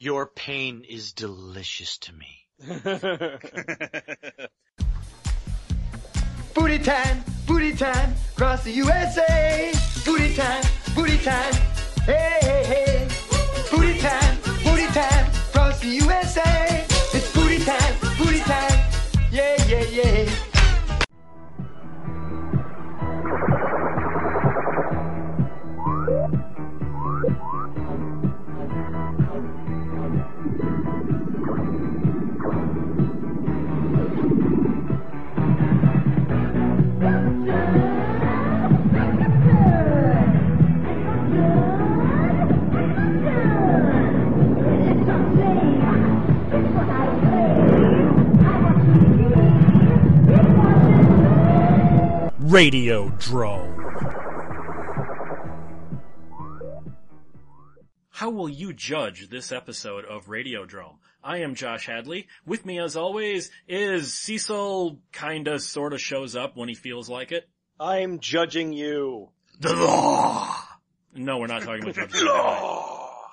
Your pain is delicious to me. Booty time, booty time, across the USA. Booty time, booty time, hey, hey, hey. Radiodrome. How will you judge this episode of Radiodrome? I am Josh Hadley. With me as always is Cecil kinda sorta shows up when he feels like it. I'm judging you. The law! No, we're not talking about judging. the law!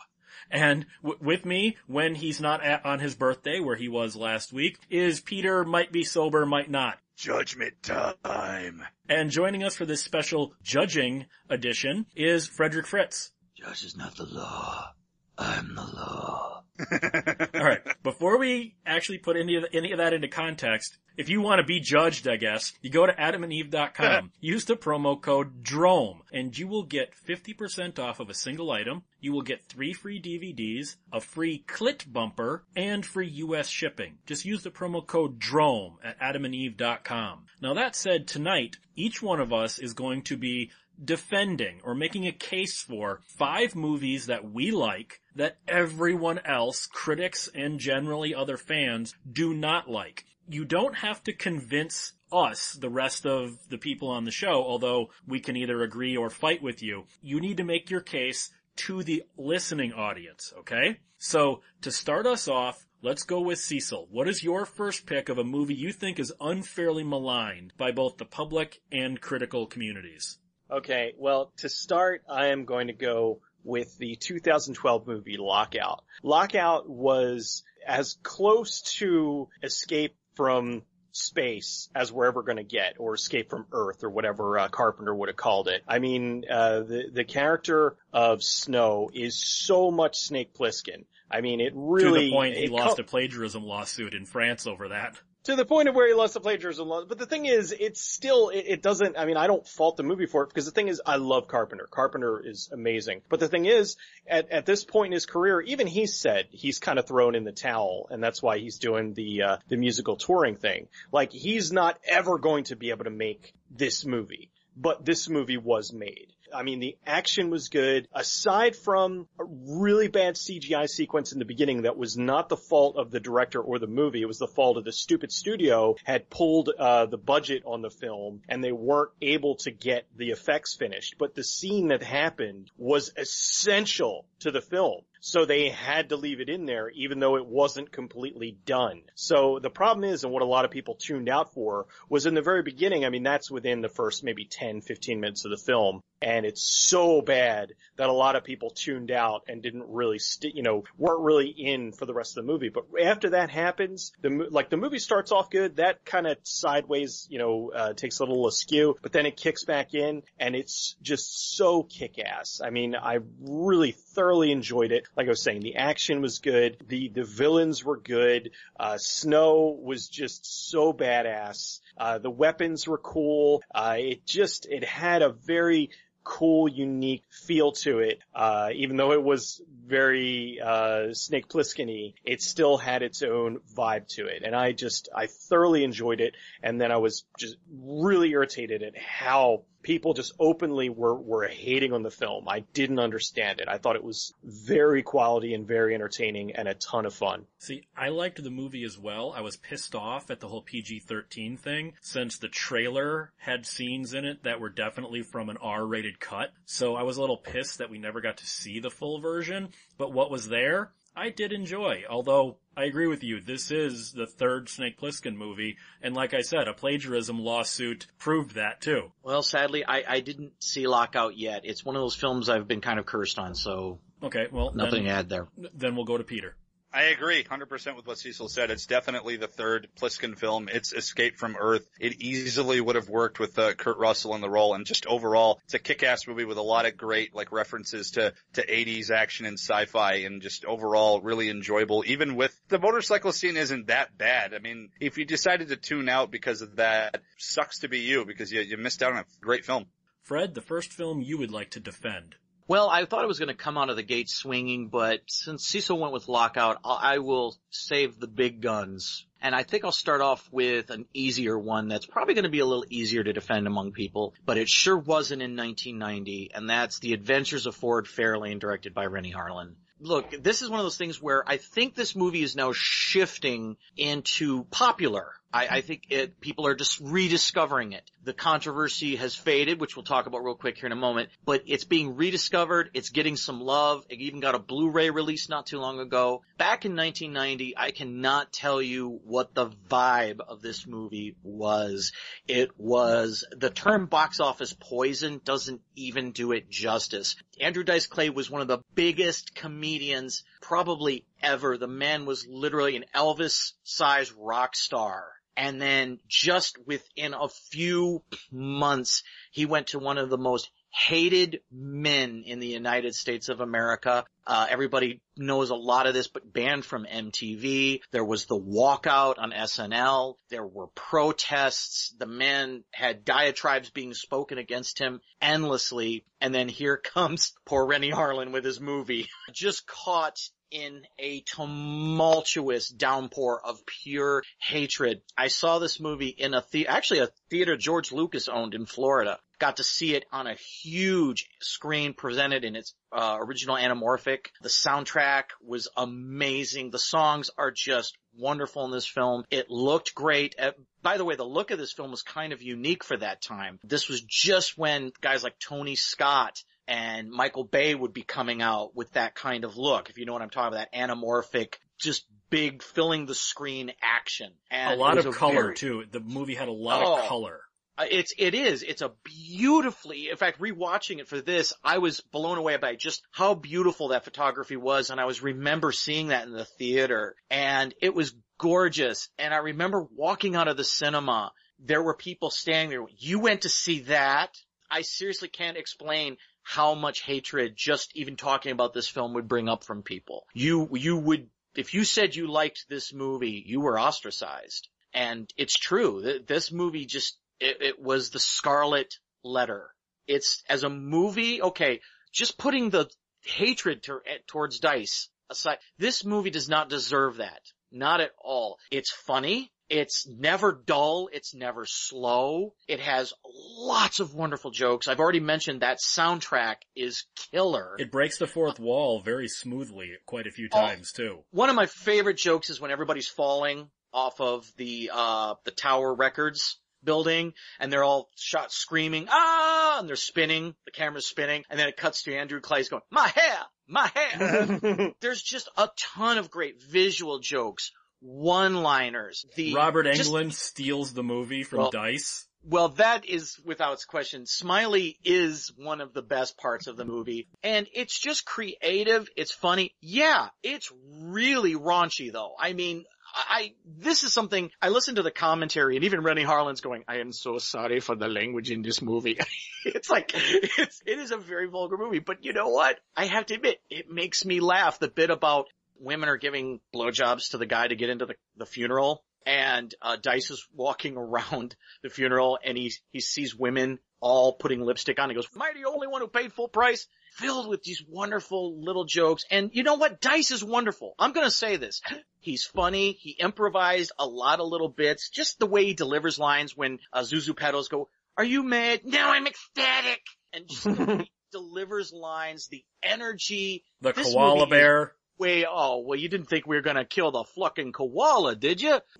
And w- with me, when he's not at, on his birthday, where he was last week, is Peter might be sober, might not. Judgment time. And joining us for this special judging edition is Frederick Fritz. Josh is not the law. I'm the law. Alright, before we actually put any of, any of that into context, if you want to be judged, I guess, you go to adamandeve.com, use the promo code DROME, and you will get 50% off of a single item, you will get three free DVDs, a free clit bumper, and free US shipping. Just use the promo code DROME at adamandeve.com. Now that said, tonight, each one of us is going to be defending or making a case for five movies that we like that everyone else, critics and generally other fans, do not like. You don't have to convince us, the rest of the people on the show, although we can either agree or fight with you. You need to make your case to the listening audience, okay? So, to start us off, let's go with Cecil. What is your first pick of a movie you think is unfairly maligned by both the public and critical communities? Okay, well, to start, I am going to go with the 2012 movie Lockout. Lockout was as close to Escape from space as we're ever going to get, or Escape from Earth, or whatever uh, Carpenter would have called it. I mean, uh, the the character of Snow is so much Snake Plissken. I mean, it really to the point he lost a plagiarism lawsuit in France over that. To the point of where he lost the plagiarism. But the thing is, it's still, it, it doesn't, I mean, I don't fault the movie for it because the thing is, I love Carpenter. Carpenter is amazing. But the thing is, at, at this point in his career, even he said he's kind of thrown in the towel and that's why he's doing the, uh, the musical touring thing. Like, he's not ever going to be able to make this movie. But this movie was made. I mean, the action was good. Aside from a really bad CGI sequence in the beginning that was not the fault of the director or the movie, it was the fault of the stupid studio had pulled uh, the budget on the film and they weren't able to get the effects finished. But the scene that happened was essential to the film. So they had to leave it in there even though it wasn't completely done. So the problem is, and what a lot of people tuned out for, was in the very beginning, I mean that's within the first maybe 10, 15 minutes of the film, and it's so bad that a lot of people tuned out and didn't really st- you know, weren't really in for the rest of the movie. But after that happens, the mo- like the movie starts off good, that kind of sideways, you know, uh, takes a little askew, but then it kicks back in and it's just so kick-ass. I mean, I really thoroughly enjoyed it. Like I was saying, the action was good, the the villains were good, uh, Snow was just so badass. Uh, the weapons were cool. Uh, it just, it had a very cool, unique feel to it. Uh, even though it was very, uh, Snake Plissken-y, it still had its own vibe to it. And I just, I thoroughly enjoyed it. And then I was just really irritated at how people just openly were, were hating on the film. I didn't understand it. I thought it was very quality and very entertaining and a ton of fun. See, I liked the movie as well. I was pissed off at the whole PG-13 thing since the trailer had scenes in it that were definitely from an R-rated cut. So I was a little pissed that we never got to see the full version, but what was there, I did enjoy. Although I agree with you, this is the third Snake Plissken movie, and like I said, a plagiarism lawsuit proved that too. Well, sadly, I, I didn't see Lockout yet. It's one of those films I've been kind of cursed on, so Okay, well, Nothing to add there. then we'll go to Peter. I agree 100% with what Cecil said. It's definitely the third Plissken film. It's Escape from Earth. It easily would have worked with uh, Kurt Russell in the role and just overall, it's a kick-ass movie with a lot of great like references to, to 80s action and sci-fi and just overall really enjoyable. Even with the motorcycle scene isn't that bad. I mean, if you decided to tune out because of that, sucks to be you because you, you missed out on a great film. Fred, the first film you would like to defend. Well, I thought it was going to come out of the gate swinging, but since Cecil went with Lockout, I will save the big guns. And I think I'll start off with an easier one that's probably going to be a little easier to defend among people, but it sure wasn't in 1990, and that's The Adventures of Ford Fairlane, directed by Renny Harlin. Look, this is one of those things where I think this movie is now shifting into popular. I, I think it, people are just rediscovering it. The controversy has faded, which we'll talk about real quick here in a moment, but it's being rediscovered. It's getting some love. It even got a Blu-ray release not too long ago. Back in 1990, I cannot tell you what the vibe of this movie was. It was, the term box office poison doesn't even do it justice. Andrew Dice Clay was one of the biggest comedians probably ever. The man was literally an Elvis-sized rock star. And then just within a few months, he went to one of the most hated men in the United States of America. Uh, everybody knows a lot of this, but banned from MTV. There was the walkout on SNL. There were protests. The man had diatribes being spoken against him endlessly. And then here comes poor Renny Harlin with his movie. Just caught in a tumultuous downpour of pure hatred. I saw this movie in a the- actually a theater George Lucas owned in Florida. Got to see it on a huge screen presented in its uh, original anamorphic. The soundtrack was amazing. The songs are just wonderful in this film. It looked great. Uh, by the way, the look of this film was kind of unique for that time. This was just when guys like Tony Scott and Michael Bay would be coming out with that kind of look, if you know what I'm talking about, that anamorphic, just big filling the screen action. And a lot of was color very- too. The movie had a lot Oh. of color. Uh, It's, it is. It's a beautifully, in fact, rewatching it for this, I was blown away by just how beautiful that photography was. And I was remember seeing that in the theater and it was gorgeous. And I remember walking out of the cinema. There were people standing there. You went to see that? I seriously can't explain how much hatred just even talking about this film would bring up from people. You, you would, if you said you liked this movie, you were ostracized. And it's true. Th- This movie just, it, it was the scarlet letter. It's, as a movie, okay, just putting the hatred to, eh, towards Dice aside, this movie does not deserve that. Not at all. It's funny. It's never dull. It's never slow. It has lots of wonderful jokes. I've already mentioned that soundtrack is killer. It breaks the fourth wall very smoothly quite a few Oh. times too. One of my favorite jokes is when everybody's falling off of the, uh, the Tower Records building and they're all shot screaming, ah, and they're spinning, the camera's spinning, and then it cuts to Andrew Clay's going, my hair, my hair. There's just a ton of great visual jokes, one-liners. The Robert just- Englund steals the movie from Well- Dice. well, that is without question. Smiley is one of the best parts of the movie. And it's just creative. It's funny. Yeah, it's really raunchy though. I mean, I, this is something, I listened to the commentary and even Renny Harlin's going, I am so sorry for the language in this movie. it's like, it's, it is a very vulgar movie, but you know what? I have to admit, it makes me laugh. The bit about women are giving blowjobs to the guy to get into the, the funeral and, uh, Dice is walking around the funeral and he, he sees women all putting lipstick on. He goes, am I the only one who paid full price? Filled with these wonderful little jokes. And you know what? Dice is wonderful. I'm gonna say this. He's funny. He improvised a lot of little bits. Just the way he delivers lines when uh, Zuzu Petals go, are you mad? No, I'm ecstatic. And just the way he delivers lines, the energy, The koala bear. Way, oh, well, you didn't think we were gonna kill the fucking koala, did you?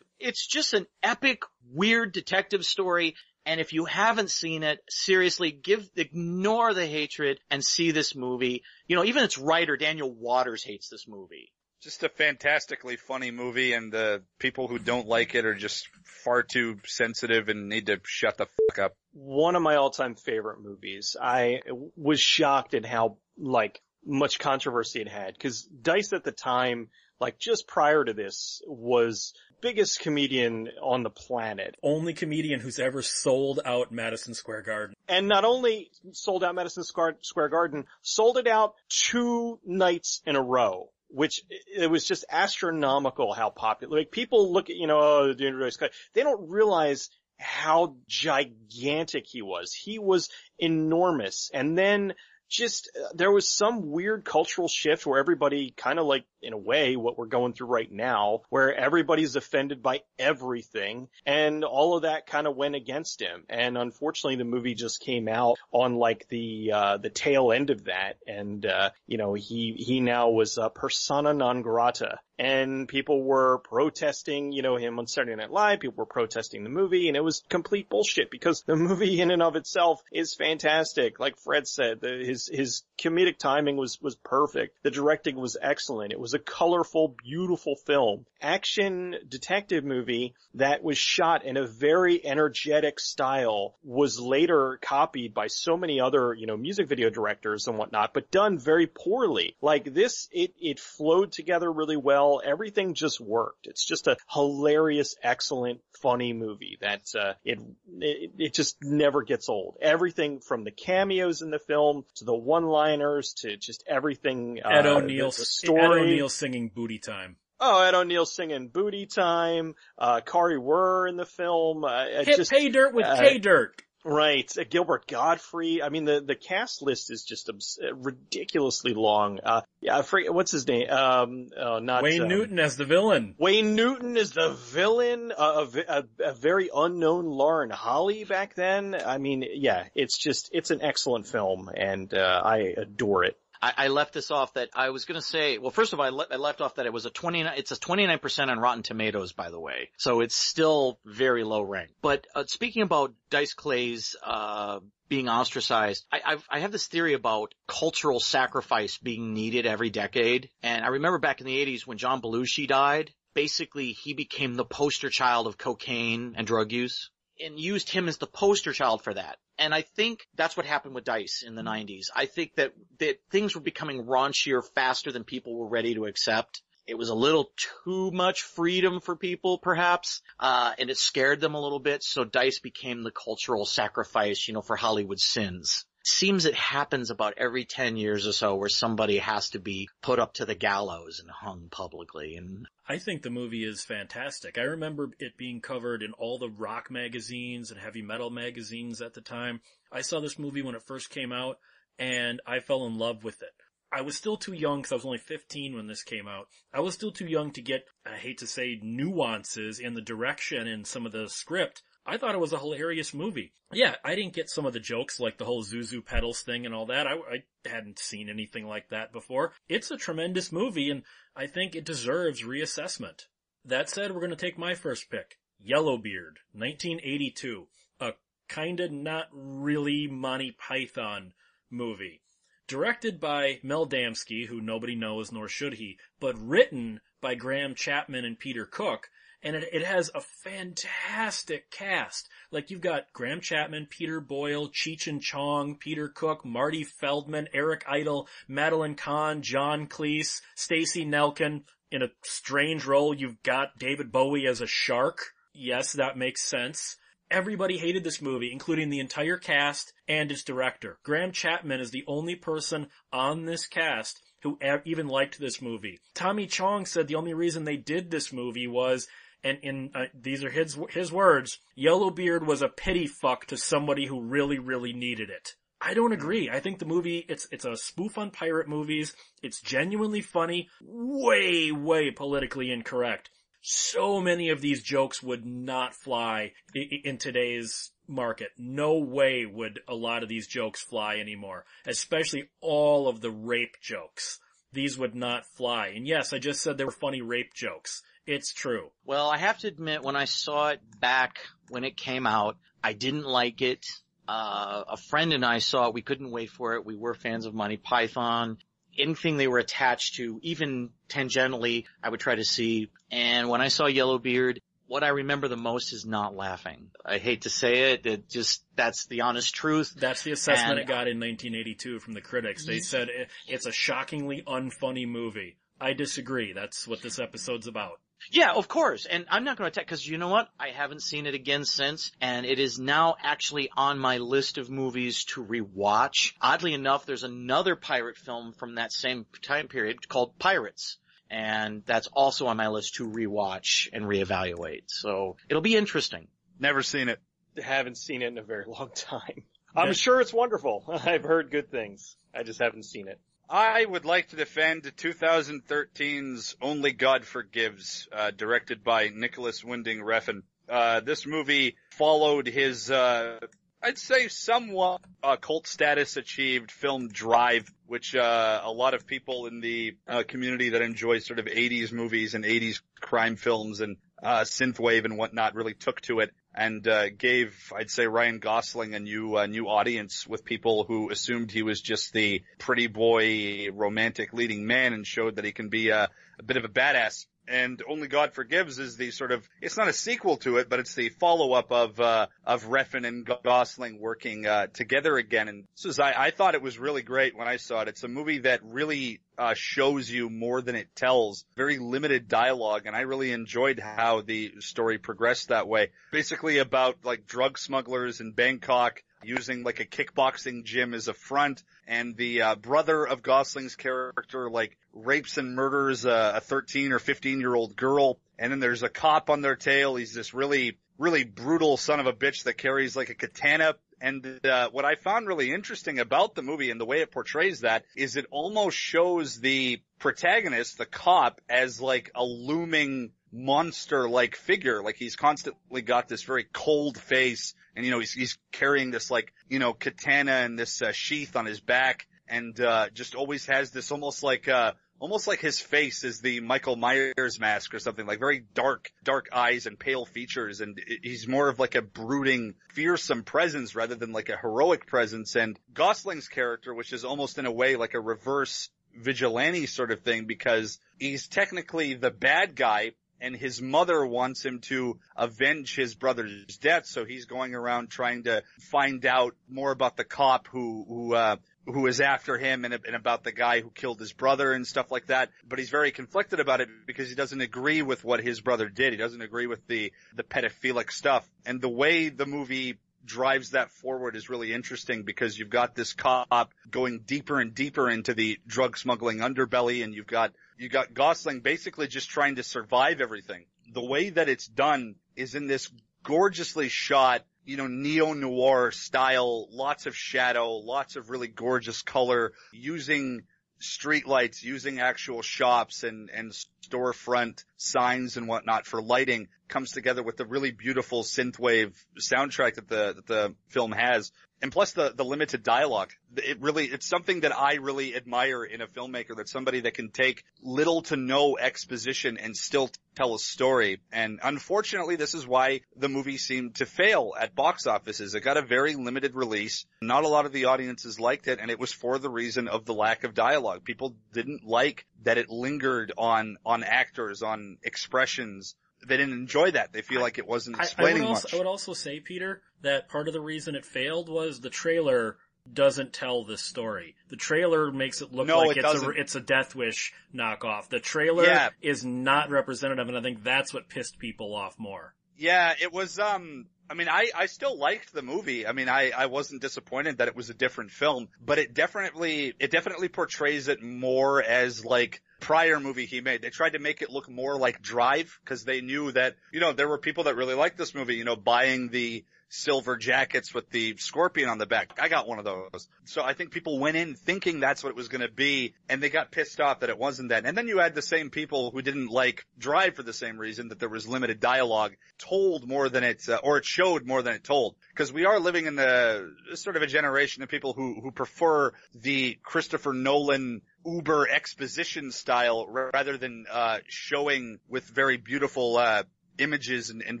it's just an epic, weird detective story. And if you haven't seen it, seriously, give, ignore the hatred and see this movie. You know, even its writer, Daniel Waters, hates this movie. Just a fantastically funny movie and the people who don't like it are just far too sensitive and need to shut the fuck up. One of my all-time favorite movies. I was shocked at how, like, much controversy it had. Cause Dice at the time, like just prior to this, was biggest comedian on the planet. Only comedian who's ever sold out Madison Square Garden. And not only sold out Madison Square Square Garden, sold it out two nights in a row. Which it was just astronomical how popular. Like people look at you know oh, the Dice Clay, they don't realize how gigantic he was. He was enormous. And then just uh, there was some weird cultural shift where everybody kind of like in a way what we're going through right now where everybody's offended by everything and all of that kind of went against him. And unfortunately the movie just came out on like the uh the tail end of that and uh you know he he now was a persona non grata and people were protesting, you know, him on Saturday Night Live. People were protesting the movie, and it was complete bullshit because the movie in and of itself is fantastic. Like Fred said, the, his his comedic timing was was perfect. The directing was excellent. It was a colorful, beautiful film, action detective movie that was shot in a very energetic style. Was later copied by so many other, you know, music video directors and whatnot, but done very poorly. Like this, it it flowed together really well well. Everything just worked. It's just a hilarious, excellent, funny movie that uh, it, it it just never gets old. Everything from the cameos in the film to the one-liners to just everything. Uh, Ed O'Neill, the, the story. Ed O'Neill singing "Booty Time." Oh, Ed O'Neill singing "Booty Time." Uh, Kari Wuhrer in the film. Uh, Hit just, pay dirt with uh, K dirt. Right, uh, Gilbert Gottfried. I mean, the the cast list is just abs- uh, ridiculously long. Uh, yeah, I forget what's his name. Um, uh, not Wayne um, Newton as the villain. Wayne Newton is the villain. Uh, a, a, a very unknown Lauren Holly back then. I mean, yeah, it's just it's an excellent film, and uh, I adore it. I, left this off that I was going to say. Well, first of all, I, le- I left off that it was a twenty. It's a twenty nine percent on Rotten Tomatoes, by the way. So it's still very low rank. But uh, speaking about Dice Clay's uh, being ostracized, I, I've, I have this theory about cultural sacrifice being needed every decade. And I remember back in the '80s when John Belushi died. Basically, he became the poster child of cocaine and drug use and used him as the poster child for that. And I think that's what happened with Dice in the 90s. I think that, that things were becoming raunchier faster than people were ready to accept. It was a little too much freedom for people, perhaps, uh, and it scared them a little bit. So Dice became the cultural sacrifice, you know, for Hollywood sins. Seems it happens about every 10 years or so where somebody has to be put up to the gallows and hung publicly. And I think the movie is fantastic. I remember it being covered in all the rock magazines and heavy metal magazines at the time. I saw this movie when it first came out and I fell in love with it. I was still too young because I was only 15 when this came out. I was still too young to get, I hate to say, nuances in the direction in some of the script. I thought it was a hilarious movie. Yeah, I didn't get some of the jokes like the whole Zuzu Petals thing and all that. I, I hadn't seen anything like that before. It's a tremendous movie and I think it deserves reassessment. That said, we're gonna take my first pick. Yellowbeard, 1982. A kinda not really Monty Python movie. Directed by Mel Damski, who nobody knows nor should he, but written by Graham Chapman and Peter Cook, and it, it has a fantastic cast. Like you've got Graham Chapman, Peter Boyle, Cheech and Chong, Peter Cook, Marty Feldman, Eric Idle, Madeline Kahn, John Cleese, Stacy Nelkin. In a strange role, you've got David Bowie as a shark. Yes, that makes sense. Everybody hated this movie, including the entire cast and its director. Graham Chapman is the only person on this cast who even liked this movie. Tommy Chong said the only reason they did this movie was and in uh, these are his his words, Yellowbeard was a pity fuck to somebody who really really needed it. I don't agree. I think the movie it's it's a spoof on pirate movies. It's genuinely funny, way way politically incorrect. So many of these jokes would not fly in, in today's market. No way would a lot of these jokes fly anymore, especially all of the rape jokes. These would not fly. And yes, I just said they were funny rape jokes. It's true. Well, I have to admit, when I saw it back when it came out, I didn't like it. Uh, a friend and I saw it. We couldn't wait for it. We were fans of Monty Python. Anything they were attached to, even tangentially, I would try to see. And when I saw Yellowbeard, what I remember the most is not laughing. I hate to say it, it just, that's the honest truth. That's the assessment And- it got in 1982 from the critics. They said it's a shockingly unfunny movie. I disagree. That's what this episode's about. Yeah, of course. And I'm not going to attack because you know what? I haven't seen it again since, and it is now actually on my list of movies to rewatch. Oddly enough, there's another pirate film from that same time period called Pirates. And that's also on my list to rewatch and reevaluate. So it'll be interesting. Never seen it. Haven't seen it in a very long time. I'm sure it's wonderful. I've heard good things. I just haven't seen it. I would like to defend 2013's Only God Forgives, uh, directed by Nicolas Winding Refn. Uh, this movie followed his, uh, I'd say somewhat uh, cult status achieved film Drive, which uh, a lot of people in the uh, community that enjoy sort of 80s movies and 80s crime films and uh, synthwave and whatnot really took to it and uh, gave, I'd say, Ryan Gosling a new uh, new audience with people who assumed he was just the pretty boy romantic leading man and showed that he can be a, a bit of a badass. And Only God Forgives is the sort of, it's not a sequel to it, but it's the follow-up of, uh, of Refn and Gosling working, uh, together again. And this is, I, I thought it was really great when I saw it. It's a movie that really, uh, shows you more than it tells. Very limited dialogue, and I really enjoyed how the story progressed that way. Basically about, like, drug smugglers in Bangkok, using like a kickboxing gym as a front and the uh, brother of Gosling's character like rapes and murders uh, a 13 or 15 year old girl and then there's a cop on their tail. He's this really really brutal son of a bitch that carries like a katana. And uh, what I found really interesting about the movie and the way it portrays that is it almost shows the protagonist, the cop, as like a looming monster like figure. Like he's constantly got this very cold face and you know, he's, he's carrying this like, you know, katana and this uh, sheath on his back and, uh, just always has this almost like, uh, almost like his face is the Michael Myers mask or something, like very dark, dark eyes and pale features and he's more of like a brooding, fearsome presence rather than like a heroic presence and Gosling's character, which is almost in a way like a reverse vigilante sort of thing because he's technically the bad guy and his mother wants him to avenge his brother's death, so he's going around trying to find out more about the cop who who uh who is after him and, and about the guy who killed his brother and stuff like that. But he's very conflicted about it because he doesn't agree with what his brother did. He doesn't agree with the the pedophilic stuff. And the way the movie drives that forward is really interesting because you've got this cop going deeper and deeper into the drug smuggling underbelly and you've got you got Gosling basically just trying to survive everything. The way that it's done is in this gorgeously shot, you know, neo-noir style, lots of shadow, lots of really gorgeous color, using streetlights, using actual shops and, and storefront signs and whatnot for lighting comes together with the really beautiful synthwave soundtrack that the, that the film has. And plus the, the limited dialogue. It really, it's something that I really admire in a filmmaker. That's somebody that can take little to no exposition and still tell a story. And unfortunately, this is why the movie seemed to fail at box offices. It got a very limited release. Not a lot of the audiences liked it, and it was for the reason of the lack of dialogue. People didn't like that it lingered on, on actors, on expressions. They didn't enjoy that. They feel like it wasn't I, I would explaining also, much. I would also say, Peter, that part of the reason it failed was the trailer doesn't tell this story. The trailer makes it look No, like it it's a, doesn't. it's a Death Wish knockoff. The trailer Yeah. is not representative, and I think that's what pissed people off more. Yeah, it was, um, I mean, I, I still liked the movie. I mean, I, I wasn't disappointed that it was a different film, but it definitely, it definitely portrays it more as like prior movie he made. They tried to make it look more like Drive because they knew that, you know, there were people that really liked this movie, you know, buying the silver jackets with the scorpion on the back. I got one of those. So I think people went in thinking that's what it was going to be and they got pissed off that it wasn't that. And then you had the same people who didn't like Drive for the same reason that there was limited dialogue told more than it, uh, or it showed more than it told. Cause we are living in the sort of a generation of people who, who prefer the Christopher Nolan uber exposition style rather than, uh, showing with very beautiful, uh, images and, and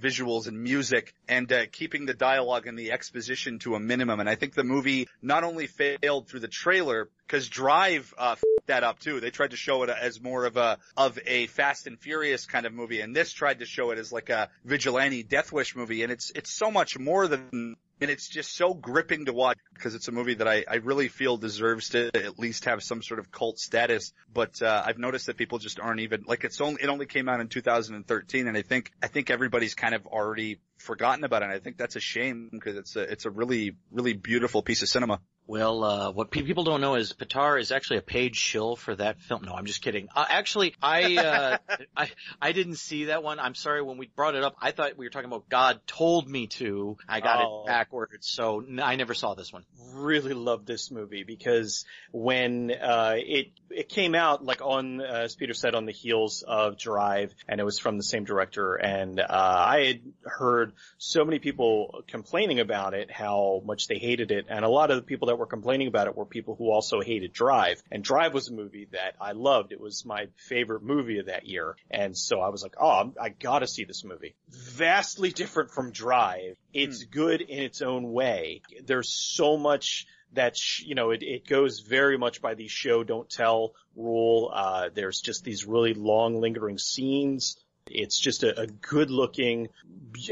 visuals and music and uh, keeping the dialogue and the exposition to a minimum. And I think the movie not only failed through the trailer, because Drive uh, that up too. They tried to show it as more of a of a Fast and Furious kind of movie, and this tried to show it as like a vigilante Death Wish movie, and it's it's so much more than. And it's just so gripping to watch because it's a movie that I, I really feel deserves to at least have some sort of cult status. But uh, I've noticed that people just aren't even like it's only it only came out in 2013, and I think I think everybody's kind of already forgotten about it. And I think that's a shame because it's a it's a really really beautiful piece of cinema. Well, uh, what pe- people don't know is Pitar is actually a paid shill for that film. No, I'm just kidding. Uh, actually, I, uh, I, I didn't see that one. I'm sorry when we brought it up. I thought we were talking about God told me to. I got Oh. it backwards, so n- I never saw this one. really loved this movie because when uh, it it came out like on uh, as Peter said on the heels of Drive and it was from the same director and uh, I had heard so many people complaining about it how much they hated it and a lot of the people that were complaining about it were people who also hated Drive. And Drive was a movie that I loved. It was my favorite movie of that year. And so I was like oh I'm, gotta see this movie. Vastly different from Drive. It's good in its own way. There's so much that sh- you know it, it goes very much by the show don't tell rule. Uh there's just these really long lingering scenes. It's just a, a good looking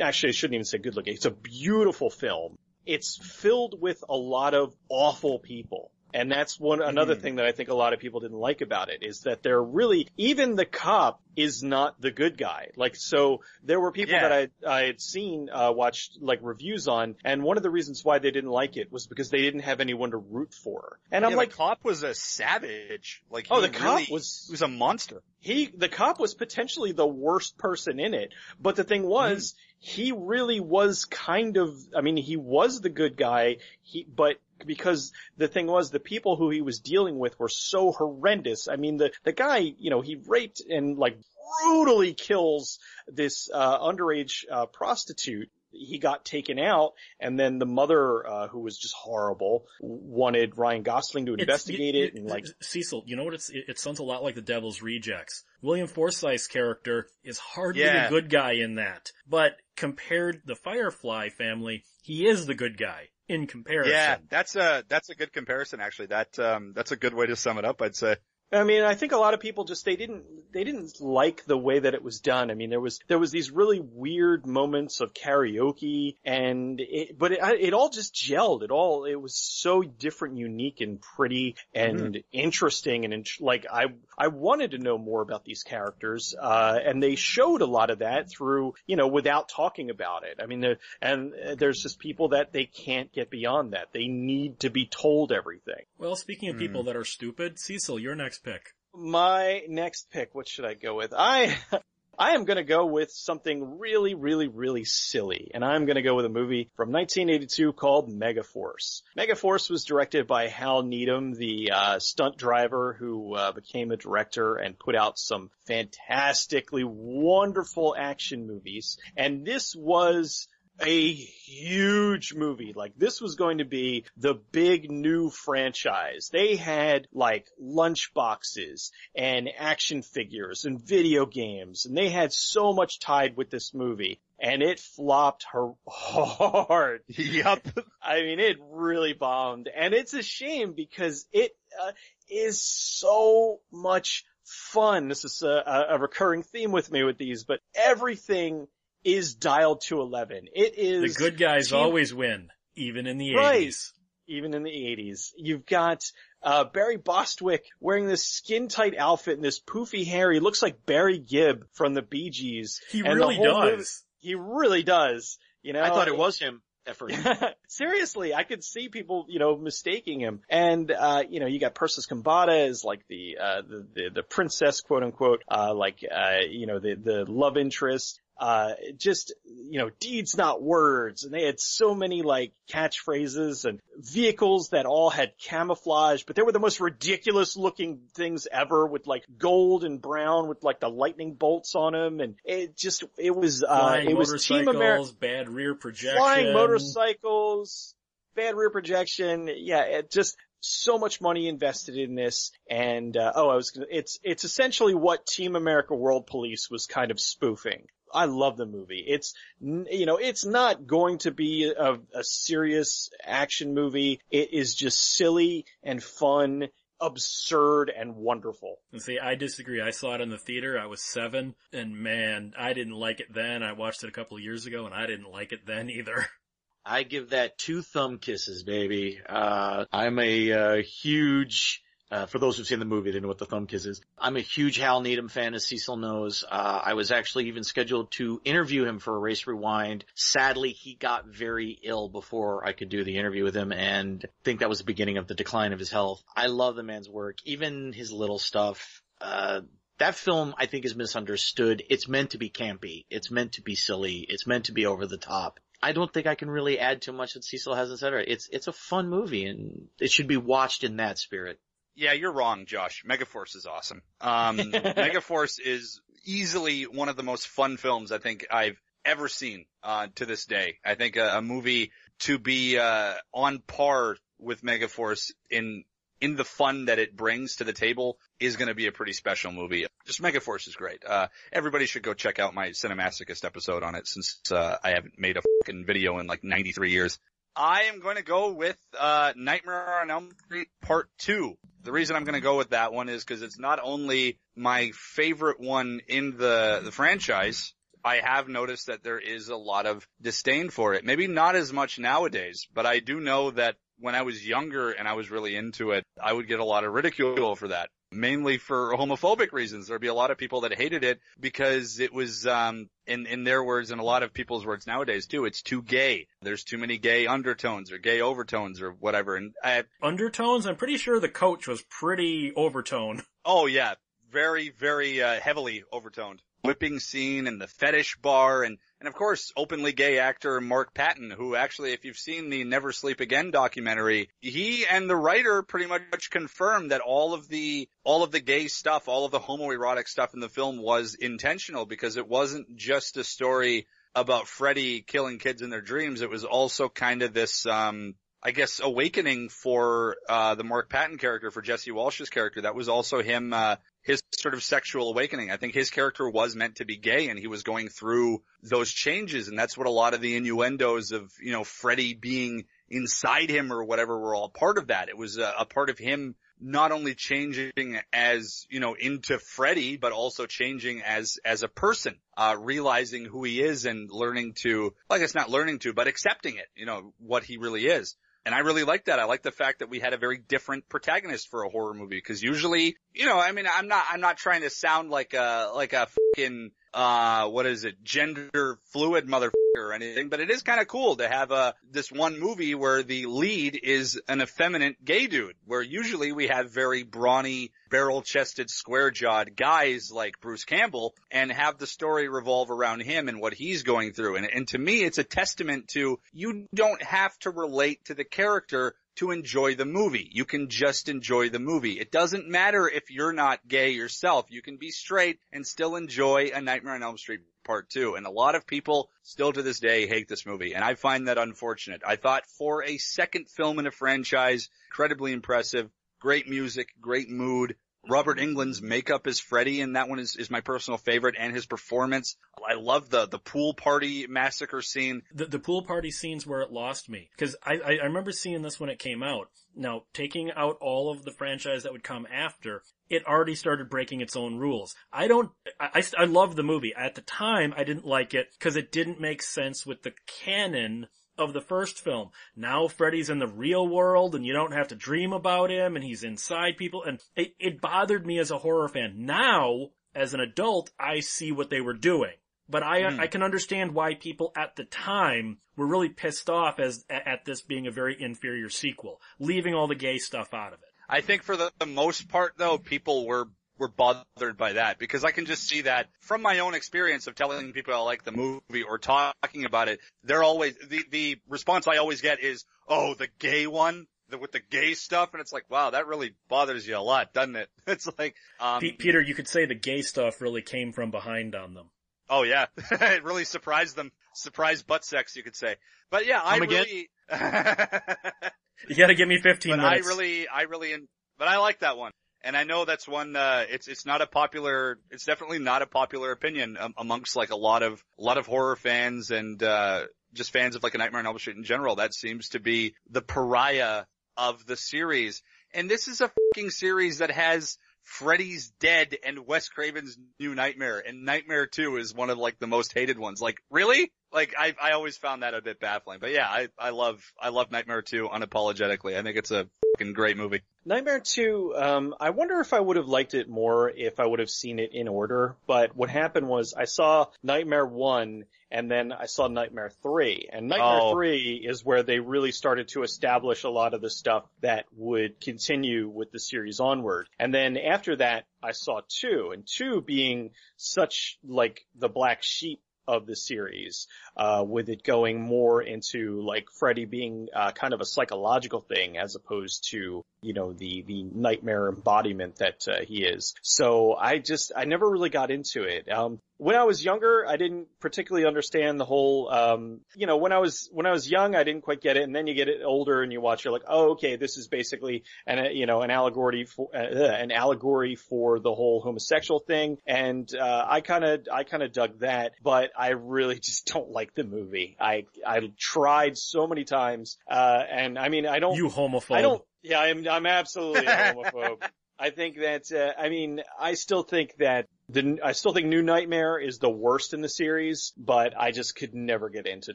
actually i shouldn't even say good looking. It's a beautiful film it's filled with a lot of awful people and that's one another thing that I think a lot of people didn't like about it is that they're really even the cop is not the good guy. Like so, there were people Yeah. that I I had seen uh, watched like reviews on, and one of the reasons why they didn't like it was because they didn't have anyone to root for. And I'm like, the cop was a savage. Like Oh, he the cop was- he was a monster. he the cop was potentially the worst person in it but the thing was he really was kind of i mean he was the good guy he but because the thing was the people who he was dealing with were so horrendous i mean the the guy you know he raped and like brutally kills this uh underage uh prostitute he got taken out and then the mother uh who was just horrible wanted Ryan Gosling to investigate you- it and like Cecil, you know what? It's it, it sounds a lot like the Devil's Rejects. William Forsythe's character is hardly Yeah. the good guy in that, but compared to the Firefly family, he is the good guy in comparison. Yeah, that's a that's a good comparison actually. That um that's a good way to sum it up. I'd say. I mean, I think a lot of people just they didn't they didn't like the way that it was done. I mean, there was there was these really weird moments of karaoke, and it, but it, it all just gelled. It all it was so different, unique, and pretty, and interesting, and int- like I I wanted to know more about these characters, uh, and they showed a lot of that through you know without talking about it. I mean, there, and uh, there's just people that they can't get beyond that. They need to be told everything. Well, speaking of people that are stupid, Cecil, your next pick. My next pick, what should I go with? I I am gonna go with something really, really, really silly, and I'm gonna go with a movie from 1982 called Megaforce. Megaforce was directed by Hal Needham, the uh, stunt driver who uh, became a director and put out some fantastically wonderful action movies, and this was a huge movie. Like this was going to be the big new franchise. They had like lunch boxes and action figures and video games and they had so much tied with this movie and it flopped her hard. Yep. I mean, it really bombed, and it's a shame because it uh, is so much fun. This is a, a recurring theme with me with these, but everything is dialed to eleven. It is. The good guys team- always win, even in the Right. 80s. even in the 80s. You've got uh, Barry Bostwick wearing this skin-tight outfit and this poofy hair. He looks like Barry Gibb from the Bee Gees. He And really whole movie- does. he really does. You know, I thought it was him at first. Seriously, I could see people, you know, mistaking him. And, uh, you know, you got Persis Khambatta as like the, uh, the, the, the princess, quote unquote, uh, like, uh, you know, the, the love interest. Uh, just, you know, deeds not words. And they had so many like catchphrases and vehicles that all had camouflage, but they were the most ridiculous looking things ever with like gold and brown with like the lightning bolts on them. And it just, it was, uh, Flying it was Team America motorcycles, bad rear projection. flying motorcycles, bad rear projection. Yeah, it just so much money invested in this. And uh, oh, I was gonna, it's it's essentially what Team America World Police was kind of spoofing. I love the movie. It's you know it's not going to be a, a serious action movie. It is just silly and fun. absurd and wonderful. And see, I disagree. I saw it in the theater. I was seven, and man, I didn't like it then. I watched it a couple of years ago, and I didn't like it then either. I give that two thumb kisses, baby. Uh, I'm a uh, huge. Uh, for those who've seen the movie, they know what the thumb kiss is. I'm a huge Hal Needham fan, as Cecil knows. Uh, I was actually even scheduled to interview him for Erase Rewind. Sadly, he got very ill before I could do the interview with him, and I think that was the beginning of the decline of his health. I love the man's work, even his little stuff. Uh, that film, I think, is misunderstood. It's meant to be campy. It's meant to be silly. It's meant to be over the top. I don't think I can really add too much that Cecil hasn't said. It's it's a fun movie, and it should be watched in that spirit. Yeah, you're wrong, Josh. Megaforce is awesome. Um, Megaforce is easily one of the most fun films I think I've ever seen uh, to this day. I think a, a movie to be uh, on par with Megaforce in in the fun that it brings to the table is going to be a pretty special movie. Just Megaforce is great. Uh, everybody should go check out my Cinemasochist episode on it since uh, I haven't made a fucking video in like 93 years. I am going to go with uh, Nightmare on Elm Street Part 2. The reason I'm going to go with that one is because it's not only my favorite one in the, the franchise, I have noticed that there is a lot of disdain for it. Maybe not as much nowadays, but I do know that when I was younger and I was really into it, I would get a lot of ridicule for that. Mainly for homophobic reasons. There'd be a lot of people that hated it because it was, um, in, in their words and a lot of people's words nowadays too, it's too gay. There's too many gay undertones or gay overtones or whatever. And I, Undertones, I'm pretty sure the coach was pretty overtone. oh yeah, very, very, uh, heavily overtoned. Whipping scene and the fetish bar and, and of course, openly gay actor Mark Patton, who actually, if you've seen the Never Sleep Again documentary, he and the writer pretty much confirmed that all of the, all of the gay stuff, all of the homoerotic stuff in the film was intentional because it wasn't just a story about Freddy killing kids in their dreams. It was also kind of this, um, I guess awakening for uh the Mark Patton character for Jesse Walsh's character. That was also him uh his sort of sexual awakening. I think his character was meant to be gay and he was going through those changes and that's what a lot of the innuendos of, you know, Freddy being inside him or whatever were all part of that. It was a, a part of him not only changing as, you know, into Freddy, but also changing as, as a person, uh, realizing who he is and learning to, well, I guess not learning to, but accepting it, you know, what he really is. And I really like that. I like the fact that we had a very different protagonist for a horror movie because usually, you know, I mean, I'm not, I'm not trying to sound like a, like a fucking, uh, what is it, gender fluid motherfucker or anything, but it is kind of cool to have a, this one movie where the lead is an effeminate gay dude, where usually we have very brawny, barrel-chested, square-jawed guys like Bruce Campbell and have the story revolve around him and what he's going through. And, and to me, it's a testament to you don't have to relate to the character to enjoy the movie. You can just enjoy the movie. It doesn't matter if you're not gay yourself. You can be straight and still enjoy A Nightmare on Elm Street Part 2. And a lot of people still to this day hate this movie. And I find that unfortunate. I thought for a second film in a franchise, incredibly impressive, great music, great mood. Robert Englund's makeup as Freddy, and that one is, is my personal favorite, and his performance. I love the, the pool party massacre scene. The, the pool party scenes where it lost me. Cause I, I, I remember seeing this when it came out. Now, taking out all of the franchise that would come after, it already started breaking its own rules. I don't, I, I, I love the movie. At the time, I didn't like it because it didn't make sense with the canon of the first film. Now Freddy's in the real world and you don't have to dream about him and he's inside people and it, it bothered me as a horror fan. Now, as an adult, I see what they were doing. But I, Hmm. I can understand why people at the time were really pissed off as, at this being a very inferior sequel, leaving all the gay stuff out of it. I think for the, the most part though, people were were bothered by that because I can just see that from my own experience of telling people I like the movie or talking about it. They're always the the response I always get is, "Oh, the gay one." The, with the gay stuff, and it's like, wow, that really bothers you a lot, doesn't it? It's like, um, Pe- Peter, you could say the gay stuff really came from behind on them. oh yeah, it really surprised them, surprised butt sex, you could say. But yeah, I Come again? really, You gotta give me 15 but I really, I really, but I like that one. And I know that's one, uh, it's, it's not a popular, it's definitely not a popular opinion um, amongst like a lot of, a lot of horror fans and, uh, just fans of like a Nightmare on Elm Street in general. That seems to be the pariah of the series. And this is a fucking series that has Freddy's Dead and Wes Craven's New Nightmare, and Nightmare 2 is one of like the most hated ones. Like, really? Like, I, I always found that a bit baffling. But yeah, I, I love, I love Nightmare 2 unapologetically. I think it's a fucking great movie. Nightmare 2, um, I wonder if I would have liked it more if I would have seen it in order, but what happened was I saw Nightmare 1 and then I saw Nightmare 3. And Nightmare Oh. 3 is where they really started to establish a lot of the stuff that would continue with the series onward. And then after that, I saw 2, and 2 being such like the black sheep of the series, uh, with it going more into like Freddy being uh, kind of a psychological thing as opposed to you know the the nightmare embodiment that uh, he is. So I just I never really got into it. Um, when I was younger, I didn't particularly understand the whole. Um, you know, when I was when I was young, I didn't quite get it, and then you get it older and you watch, you're like, oh, okay, this is basically an uh, you know an allegory for uh, an allegory for the whole homosexual thing, and uh, I kind of I kind of dug that, but I really just don't like the movie. I I tried so many times, uh, and I mean I don't You homophobe. I don't. Yeah, I'm. I'm absolutely a homophobe. I think that. Uh, I mean, I still think that the. I still think New Nightmare is the worst in the series, but I just could never get into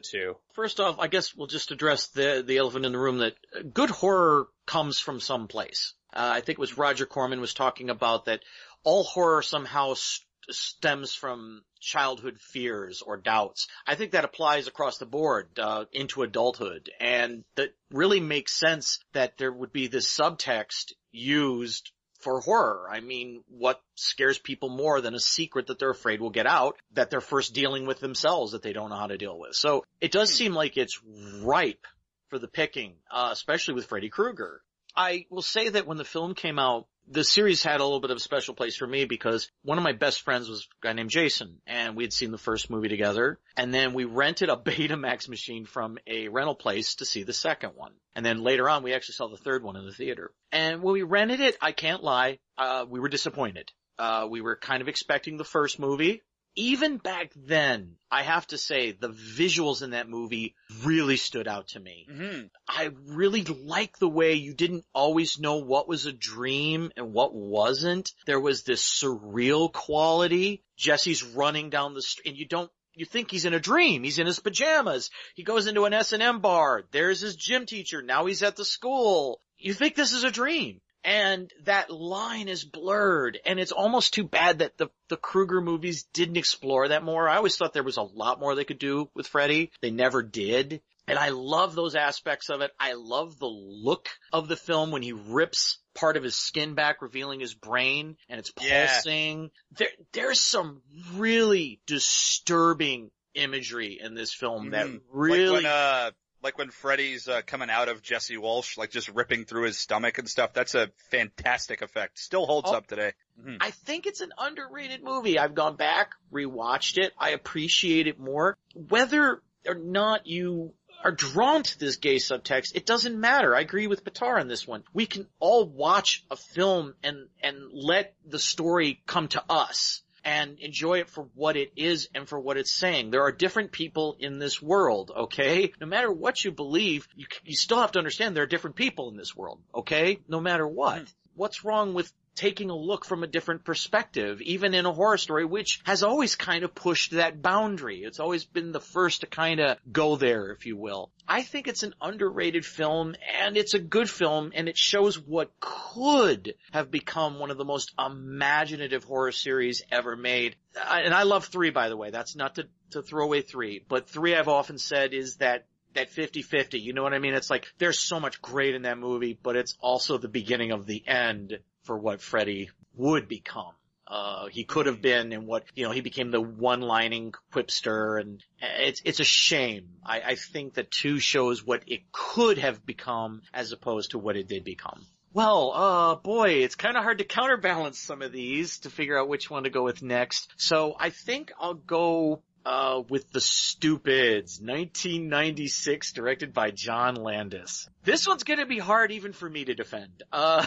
two. First off, I guess we'll just address the the elephant in the room that good horror comes from some place. Uh, I think it was Roger Corman was talking about that all horror somehow st- stems from childhood fears or doubts. I think that applies across the board uh, into adulthood, and that really makes sense that there would be this subtext used for horror. I mean, what scares people more than a secret that they're afraid will get out that they're first dealing with themselves that they don't know how to deal with. So it does seem like it's ripe for the picking, uh, especially with Freddy Krueger. I will say that when the film came out, the series had a little bit of a special place for me because one of my best friends was a guy named Jason and we had seen the first movie together and then we rented a Betamax machine from a rental place to see the second one. And then later on we actually saw the third one in the theater. And when we rented it, I can't lie, uh, we were disappointed. Uh, we were kind of expecting the first movie. Even back then, I have to say the visuals in that movie really stood out to me. Mm-hmm. I really like the way you didn't always know what was a dream and what wasn't. There was this surreal quality. Jesse's running down the street and you don't you think he's in a dream. He's in his pajamas. He goes into an S&M bar. There's his gym teacher. Now he's at the school. You think this is a dream. And that line is blurred and it's almost too bad that the, the Krueger movies didn't explore that more. I always thought there was a lot more they could do with Freddy. They never did. And I love those aspects of it. I love the look of the film when he rips part of his skin back, revealing his brain, and it's Yeah. pulsing. There, there's some really disturbing imagery in this film that really, Like when, uh, like when Freddy's, uh, coming out of Jesse Walsh, like just ripping through his stomach and stuff. That's a fantastic effect. Still holds Oh. up today. Mhm. I think it's an underrated movie. I've gone back, rewatched it. I appreciate it more. Whether or not you are drawn to this gay subtext, it doesn't matter. I agree with Patar on this one. We can all watch a film and, and let the story come to us and enjoy it for what it is and for what it's saying. There are different people in this world, okay? No matter what you believe, you, you still have to understand there are different people in this world, okay? No matter what. Hmm. What's wrong with taking a look from a different perspective, even in a horror story, which has always kind of pushed that boundary. It's always been the first to kind of go there, if you will. I think it's an underrated film and it's a good film and it shows what could have become one of the most imaginative horror series ever made. And I love three, by the way. That's not to, to throw away three, but three I've often said is that that 50-50. You know what I mean? It's like there's so much great in that movie, but it's also the beginning of the end for what Freddy would become. Uh, he could have been and what, you know, he became the one-lining quipster and it's, it's a shame. I, I think that two shows what it could have become as opposed to what it did become. Well, uh, boy, it's kind of hard to counterbalance some of these to figure out which one to go with next. So I think I'll go, uh, with The Stupids, 1996, directed by John Landis. This one's gonna be hard even for me to defend. Uh,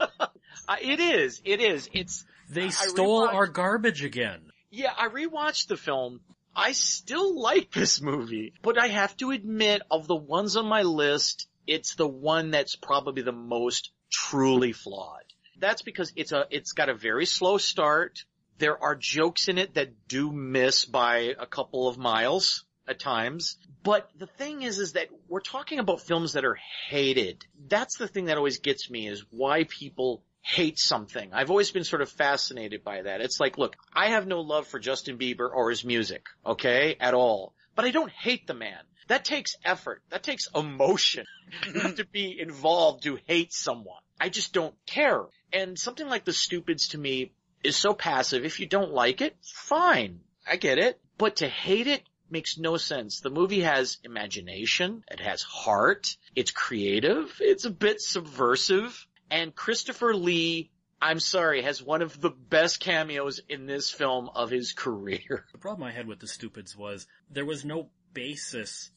Uh, it is, it is. It's, They I stole our garbage again. yeah, I rewatched the film. I still like this movie, but I have to admit, of the ones on my list, it's the one that's probably the most truly flawed. That's because it's a, it's got a very slow start. There are jokes in it that do miss by a couple of miles at times. But the thing is, is that we're talking about films that are hated. That's the thing that always gets me is why people hate something. I've always been sort of fascinated by that. It's like, look, I have no love for Justin Bieber or his music, okay, at all. But I don't hate the man. That takes effort. That takes emotion. you have to be involved to hate someone. I just don't care. And something like The Stupids to me is so passive. If you don't like it, fine. I get it. But to hate it makes no sense. The movie has imagination. It has heart. It's creative. It's a bit subversive. And Christopher Lee, I'm sorry, has one of the best cameos in this film of his career. The problem I had with the Stupids was there was no basis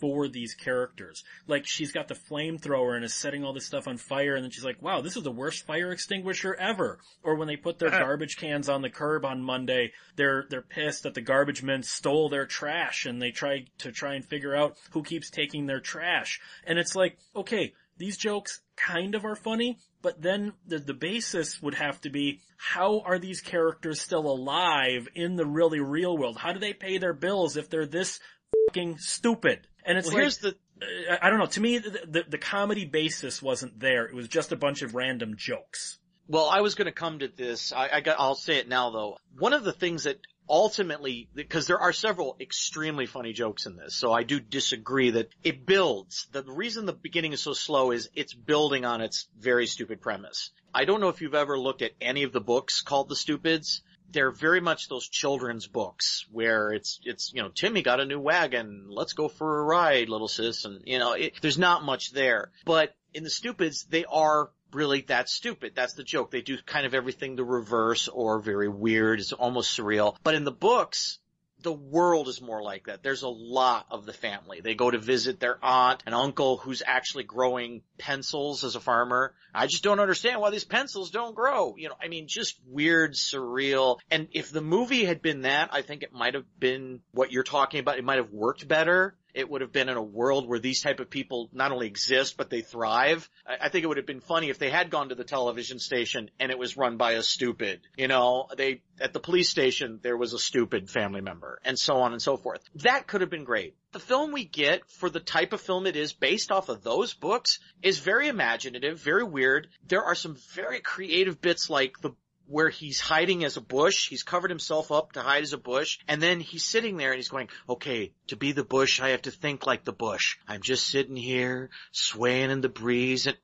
for these characters. Like she's got the flamethrower and is setting all this stuff on fire and then she's like, wow, this is the worst fire extinguisher ever. Or when they put their garbage cans on the curb on Monday, they're, they're pissed that the garbage men stole their trash and they try to try and figure out who keeps taking their trash. And it's like, okay, these jokes kind of are funny, but then the, the basis would have to be, how are these characters still alive in the really real world? How do they pay their bills if they're this fucking stupid? And it's Well, like, here's the, uh, I don't know, to me, the, the, the comedy basis wasn't there. It was just a bunch of random jokes. Well, I was going to come to this. I, I got. I'll say it now, though. One of the things that ultimately, because there are several extremely funny jokes in this, so I do disagree that it builds. The reason the beginning is so slow is it's building on its very stupid premise. I don't know if you've ever looked at any of the books called The Stupids. They're very much those children's books where it's, it's, you know, Timmy got a new wagon. Let's go for a ride, little sis. And, you know, it, there's not much there. But in The Stupids, they are really that stupid. That's the joke. They do kind of everything the reverse or very weird. It's almost surreal. But in the books, the world is more like that. There's a lot of the family. They go to visit their aunt and uncle who's actually growing pencils as a farmer. I just don't understand why these pencils don't grow. You know, I mean, just weird, surreal. And if the movie had been that, I think it might have been what you're talking about. It might have worked better. It would have been in a world where these type of people not only exist, but they thrive. I, I think it would have been funny if they had gone to the television station and it was run by a stupid. You know, they, at the police station, there was a stupid family member and so on and so forth. That could have been great. The film we get for the type of film it is based off of those books is very imaginative, very weird. There are some very creative bits like the where he's hiding as a bush. He's covered himself up to hide as a bush. And then he's sitting there and he's going, okay, to be the bush, I have to think like the bush. I'm just sitting here, swaying in the breeze and,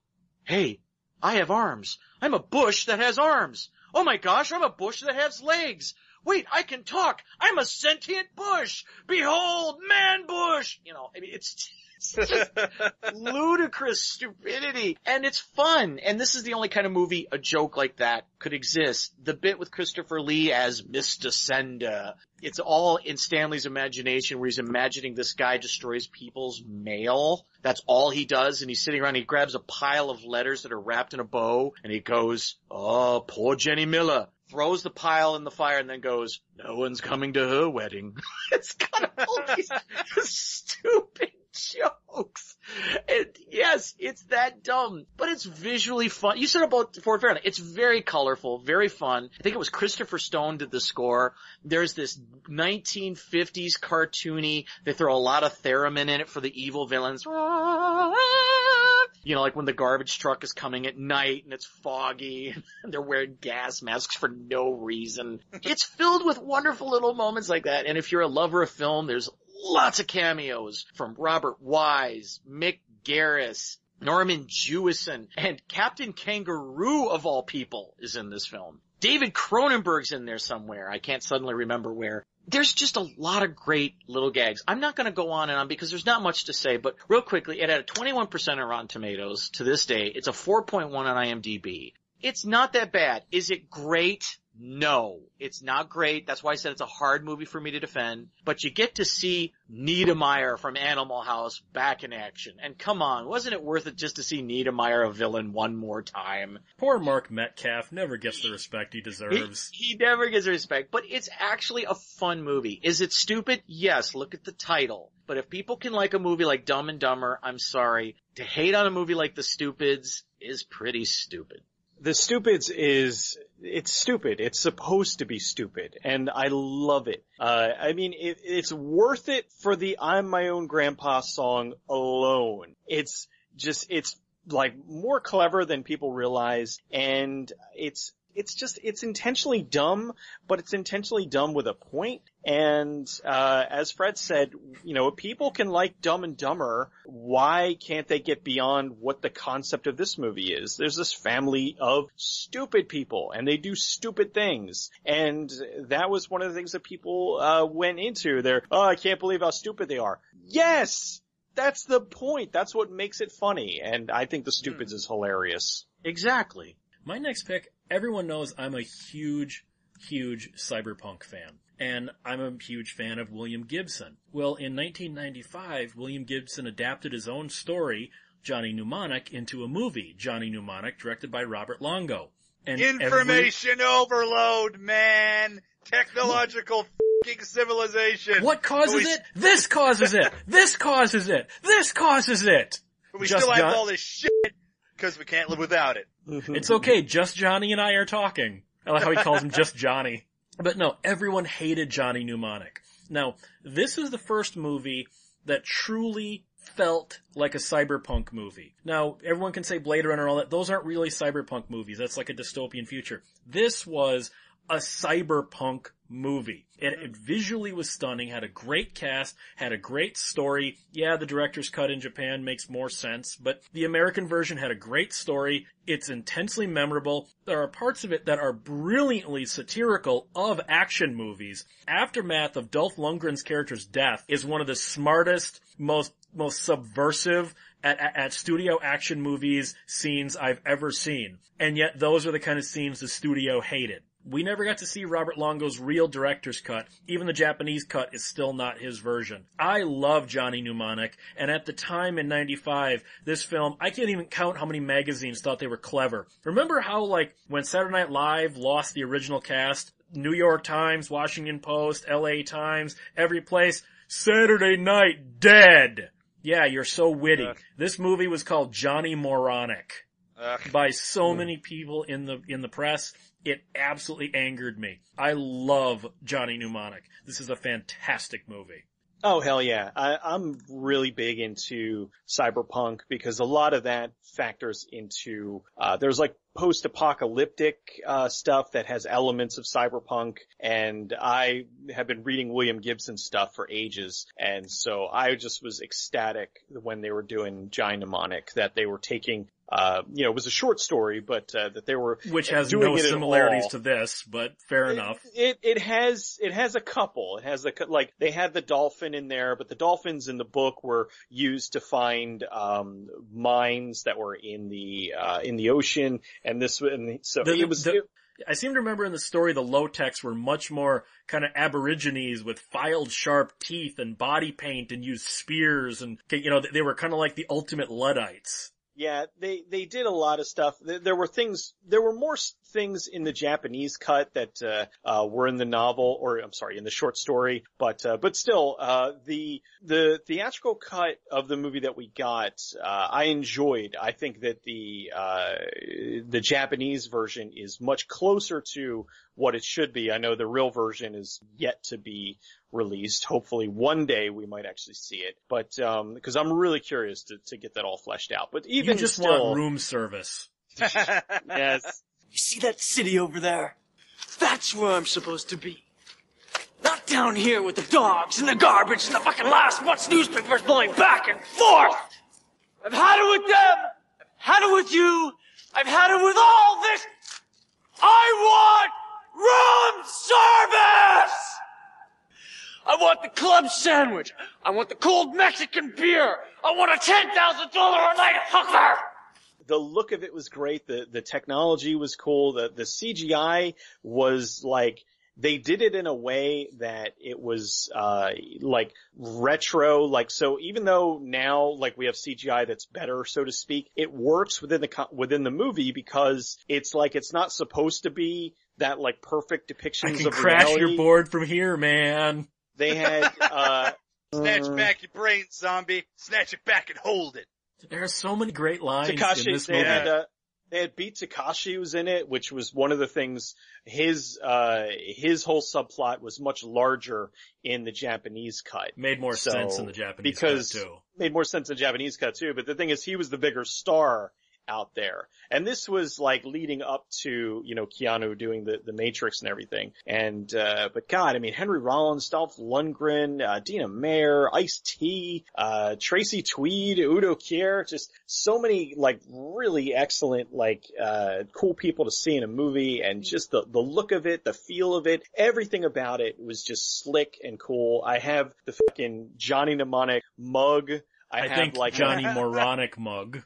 hey, I have arms. I'm a bush that has arms. Oh my gosh, I'm a bush that has legs. Wait, I can talk. I'm a sentient bush. Behold, man bush. You know, I mean, it's, just ludicrous stupidity. And it's fun. And this is the only kind of movie a joke like that could exist. The bit with Christopher Lee as Mr. Sender. It's all in Stanley's imagination where he's imagining this guy destroys people's mail. That's all he does. And he's sitting around, he grabs a pile of letters that are wrapped in a bow and he goes, oh, poor Jenny Miller throws the pile in the fire and then goes, no one's coming to her wedding. it's got all these stupid jokes. And yes, it's that dumb, but it's visually fun. You said about Ford Fahrenheit. It's very colorful, very fun. I think it was Christopher Stone did the score. There's this 1950s cartoony, they throw a lot of theremin in it for the evil villains. You know, like when the garbage truck is coming at night and it's foggy and they're wearing gas masks for no reason. It's filled with wonderful little moments like that. And if you're a lover of film, there's lots of cameos from Robert Wise, Mick Garris, Norman Jewison, and Captain Kangaroo of all people is in this film. David Cronenberg's in there somewhere. I can't suddenly remember where. There's just a lot of great little gags. I'm not going to go on and on because there's not much to say, but real quickly, it had a 21% on Rotten Tomatoes to this day. It's a 4.1 on IMDb. It's not that bad. Is it great? No, it's not great. That's why I said it's a hard movie for me to defend. But you get to see Niedermeyer from Animal House back in action. And come on, wasn't it worth it just to see Niedermeyer a villain one more time? Poor Mark Metcalf never gets the respect he He, deserves. he never gets respect, but it's actually a fun movie. Is it stupid? Yes, look at the title. But if people can like a movie like Dumb and Dumber, I'm sorry. To hate on a movie like The Stupids is pretty stupid. The Stupids is, it's stupid. It's supposed to be stupid. And I love it. Uh, I mean, it, it's worth it for the I'm my own grandpa song alone. It's just, it's like more clever than people realize and it's, it's just, it's intentionally dumb, but it's intentionally dumb with a point. And, uh, as Fred said, you know, people can like Dumb and Dumber, why can't they get beyond what the concept of this movie is? There's this family of stupid people and they do stupid things. And that was one of the things that people, uh, went into. They're, oh, I can't believe how stupid they are. Yes! That's the point. That's what makes it funny. And I think The Stupids is hilarious. Exactly. My next pick, everyone knows I'm a huge, huge cyberpunk fan. And I'm a huge fan of William Gibson. Well, in 1995, William Gibson adapted his own story, Johnny Mnemonic, into a movie, Johnny Mnemonic, directed by Robert Longo. And every- Information overload, man. Technological fing civilization. what causes We- it? This causes it! This causes it! This causes it! But We Just still have all this shit because we can't live without it. Mm-hmm. It's okay, just Johnny and I are talking. I like how he calls him just Johnny. But no, everyone hated Johnny Mnemonic. Now, this is the first movie that truly felt like a cyberpunk movie. Now, everyone can say Blade Runner and all that. Those aren't really cyberpunk movies. That's like a dystopian future. This was a cyberpunk movie. It, it visually was stunning, had a great cast, had a great story. Yeah, the director's cut in Japan makes more sense, but the American version had a great story. It's intensely memorable. There are parts of it that are brilliantly satirical of action movies. Aftermath of Dolph Lundgren's character's death is one of the smartest, most, most subversive at, at, at studio action movies scenes I've ever seen. And yet those are the kind of scenes the studio hated. We never got to see Robert Longo's real director's cut. Even the Japanese cut is still not his version. I love Johnny Mnemonic, and at the time in 95, this film, I can't even count how many magazines thought they were clever. Remember how like, when Saturday Night Live lost the original cast, New York Times, Washington Post, LA Times, every place, Saturday Night Dead! Yeah, you're so witty. Ugh. This movie was called Johnny Moronic Ugh. by so hmm. many people in the in the press. It absolutely angered me. I love Johnny Mnemonic. This is a fantastic movie. Oh hell yeah. I, I'm really big into cyberpunk because a lot of that factors into, uh, there's like post-apocalyptic, uh, stuff that has elements of cyberpunk and I have been reading William Gibson stuff for ages and so I just was ecstatic when they were doing Johnny Mnemonic that they were taking, uh, you know, it was a short story, but, uh, that they were Which has doing no it similarities to this, but fair enough. It it has it has a couple. It has a like they had the dolphin in there, but the dolphins in the book were used to find um mines that were in the uh in the ocean, and this and so The- it was the- it- I seem to remember in the story the low techs were much more kind of aborigines with filed sharp teeth and body paint and used spears and, you know, they were kind of like the ultimate Luddites. Yeah they they did a lot of stuff. There, were things there were more things in the Japanese cut that uh, uh were in the novel or I'm sorry in the short story, but uh, but still uh the the theatrical cut of the movie that we got uh I enjoyed. I think that the uh the Japanese version is much closer to what it should be. I know the real version is yet to be released. Hopefully one day we might actually see it. But um because I'm really curious to to get that all fleshed out. But even You just still want room service. yes. You see that city over there? That's where I'm supposed to be. Not down here with the dogs and the garbage and the fucking last month's newspapers blowing back and forth. I've had it with them. I've had it with you. I've had it with all this. I want room service. I want the club sandwich. I want the cold Mexican beer. I want a $10,000 a night hooker. The look of it was great. The the technology was cool. The the CGI was like they did it in a way that it was uh like retro like so even though now like we have CGI that's better so to speak it works within the within the movie because it's like it's not supposed to be that like perfect I depictions can of crash reality. your board from here, man. They had uh Snatch back your brain, zombie. Snatch it back and hold it. There are so many great lines in this they movie. had, uh, they had Beat Takeshi was in it, which was one of the things, his, uh, his whole subplot was much larger in the Japanese cut. Made more So, sense in the Japanese because- cut too. Made more sense in the Japanese cut too, but the thing is he was the bigger star out there. And this was like leading up to, you know, Keanu doing the, the Matrix and everything. And, uh, but God, I mean, Henry Rollins, Dolph Lundgren, uh, Dina Meyer, Ice-T, uh, Tracy Tweed, Udo Kier, just so many like really excellent, like, uh, cool people to see in a movie and just the, the look of it, the feel of it, everything about it was just slick and cool. I have the fucking Johnny Mnemonic mug. I, I, have think like Johnny Moronic mug.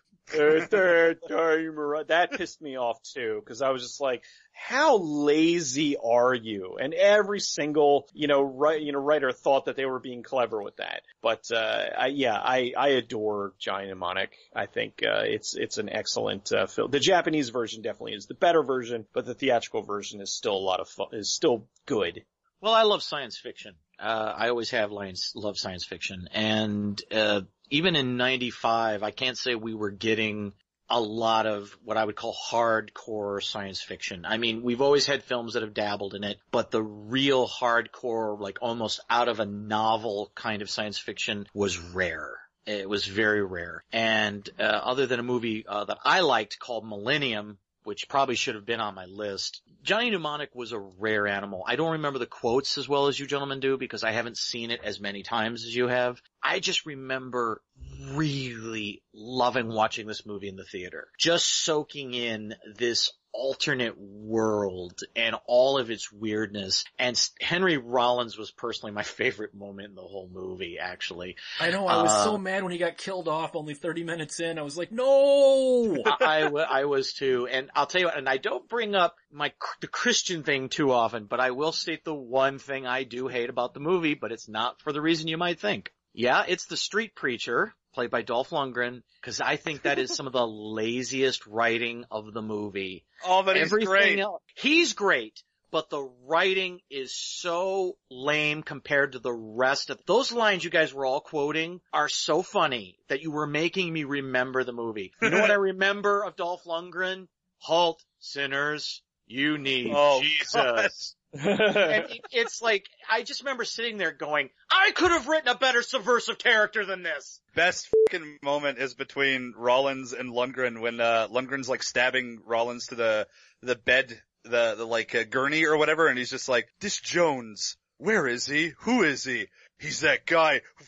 That pissed me off too, because I was just like, how lazy are you? And every single, you know, right, you know, writer thought that they were being clever with that. But, uh, I, yeah, I, I adore Johnny Mnemonic. I think, uh, it's, it's an excellent, uh, film. The Japanese version definitely is the better version, but the theatrical version is still a lot of fun, is still good. Well, I love science fiction. Uh, I always have lines, love science fiction. And, uh, even in 95, I can't say we were getting a lot of what I would call hardcore science fiction. I mean, we've always had films that have dabbled in it, but the real hardcore, like almost out of a novel kind of science fiction was rare. It was very rare. And, uh, other than a movie, uh, that I liked called Millennium, which probably should have been on my list. Johnny Mnemonic was a rare animal. I don't remember the quotes as well as you gentlemen do because I haven't seen it as many times as you have. I just remember really loving watching this movie in the theater. Just soaking in this alternate world and all of its weirdness. And Henry Rollins was personally my favorite moment in the whole movie, actually. I know, I was Uh, so mad when he got killed off only 30 minutes in. I was like, no! I was too, and I'll tell you what, and I don't bring up my, the Christian thing too often, but I will state the one thing I do hate about the movie, but it's not for the reason you might think. Yeah, it's the street preacher, played by Dolph Lundgren, cause I think that is some of the laziest writing of the movie. Oh, but he's great. else, he's great, but the writing is so lame compared to the rest of those lines you guys were all quoting are so funny that you were making me remember the movie. You know what I remember of Dolph Lundgren? Halt, sinners, you need Oh, Jesus. And it- it's like, I just remember sitting there going, I could have written a better subversive character than this. Best fucking moment is between Rollins and Lundgren when uh Lundgren's like stabbing Rollins to the the bed, the the like uh, gurney or whatever, and he's just like, "This Jones, where is he? Who is he? He's that guy who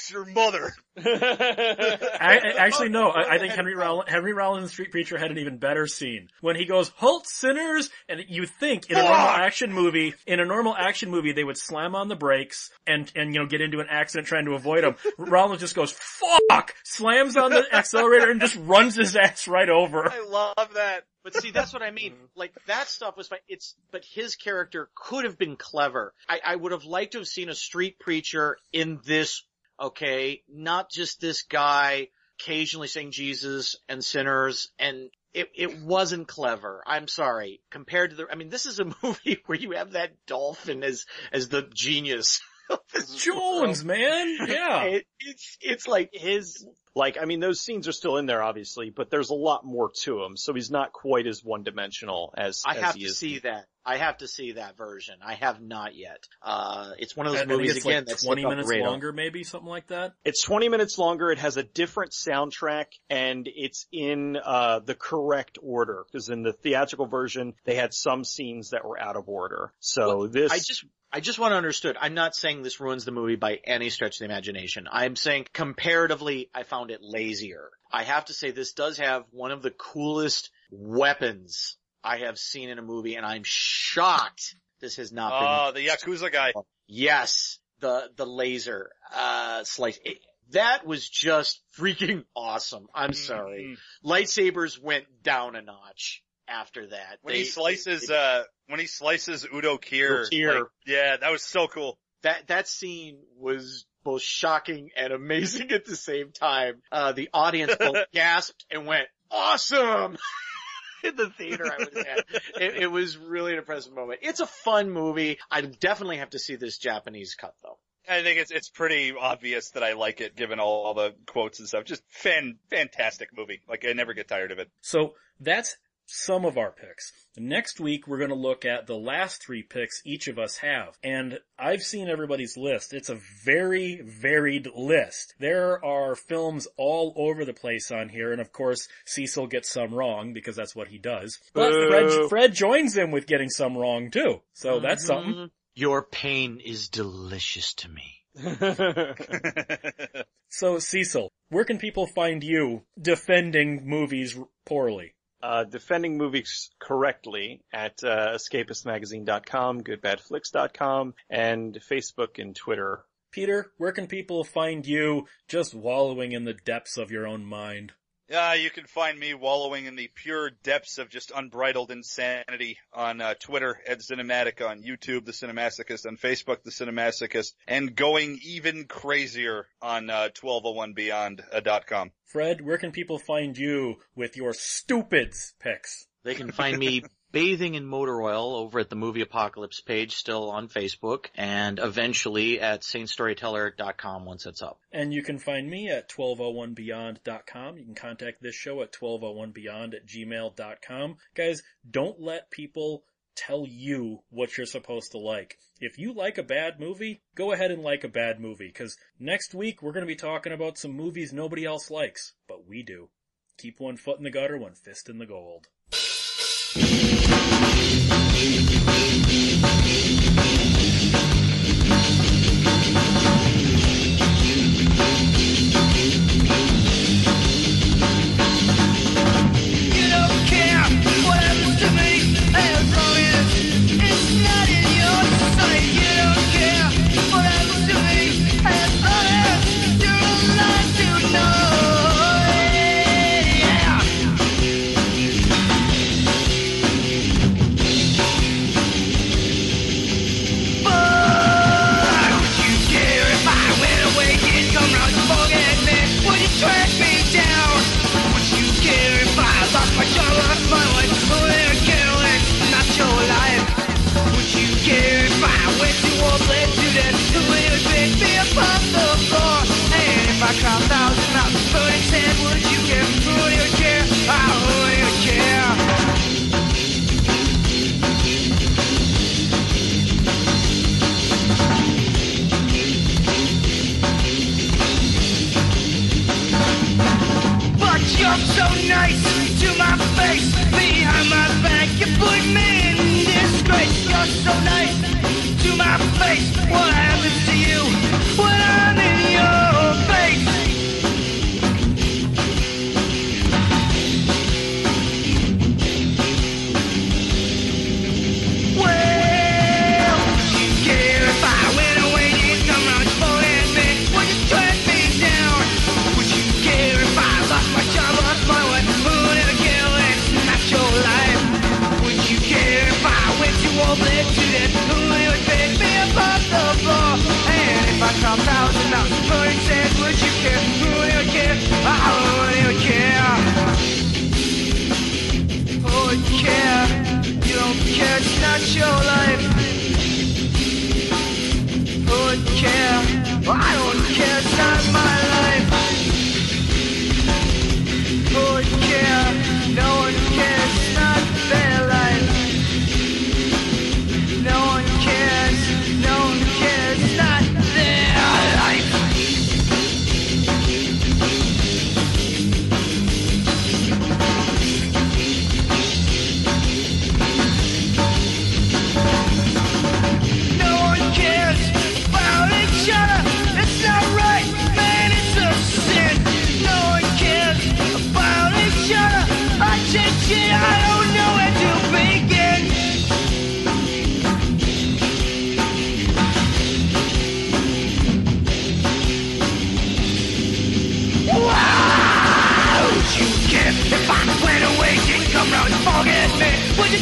fucks your mother." I, I- actually, no. I, I think Henry Rollins, Henry Rollins, the Street Preacher, had an even better scene when he goes, "Halt, sinners!" And you think in a normal action movie, in a normal action movie, they would slam on the brakes and and you know get into an accident trying to avoid them. Rollins just goes, "Fuck!" slams on the accelerator and just runs his ass right over. I love that. But see, that's what I mean. Like that stuff was fine. It's, but his character could have been clever. I, I would have liked to have seen a street preacher in this, okay, not just this guy occasionally saying Jesus and sinners and it, it wasn't clever. I'm sorry. Compared to the, I mean, this is a movie where you have that dolphin as, as the genius. Jones, man, yeah. It, it's, it's like his, Like, I mean, those scenes are still in there, obviously, but there's a lot more to him, so he's not quite as one-dimensional as, I as have to see that. I have to see that version. I have not yet. Uh, it's one of those I movies again like that's 20 like minutes longer, maybe something like that. It's 20 minutes longer, it has a different soundtrack, and it's in, uh, the correct order, because in the theatrical version, they had some scenes that were out of order. So Well, this, I just, I just want to understood. I'm not saying this ruins the movie by any stretch of the imagination. I'm saying comparatively, I found it lazier. I have to say this does have one of the coolest weapons I have seen in a movie, and I'm shocked this has not been Oh, the Yakuza guy. Yes, the the laser uh slice. It, that was just freaking awesome. Mm-hmm. I'm sorry. Lightsabers went down a notch after that. When They- he slices, they- uh, when he slices Udo Kier, Kier. like, yeah, that was so cool. that that scene was both shocking and amazing at the same time. Uh, the audience both gasped and went, awesome! In the theater I was at. It, it was really an impressive moment. It's a fun movie. I definitely have to see this Japanese cut though. I think it's it's pretty obvious that I like it, given all, all the quotes and stuff. Just fan fantastic movie. Like I never get tired of it. So that's some of our picks. Next week we're going to look at the last three picks each of us have. And I've seen everybody's list. It's a very varied list. There are films all over the place on here and of course Cecil gets some wrong because that's what he does. But Fred, Fred joins him with getting some wrong too. So mm-hmm. that's something. Your pain is delicious to me. So Cecil, where can people find you defending movies poorly? Uh, defending movies correctly at uh, escapistmagazine.com, goodbadflix.com, and Facebook and Twitter. Peter, where can people find you just wallowing in the depths of your own mind? Yeah, you can find me wallowing in the pure depths of just unbridled insanity on uh, Twitter at Cinematic, on YouTube, The Cinemasochist, on Facebook, The Cinemasochist, and going even crazier on uh, 1201beyond.com. Fred, where can people find you with your stupids picks? They can find me bathing in motor oil over at the Movie Apocalypse page still on Facebook and eventually at saintstoryteller.com once it's up. And you can find me at 1201beyond.com. You can contact this show at 1201beyond at gmail.com. Guys, don't let people tell you what you're supposed to like. If you like a bad movie, go ahead and like a bad movie, cause next week we're gonna be talking about some movies nobody else likes, but we do. Keep one foot in the gutter, one fist in the gold. You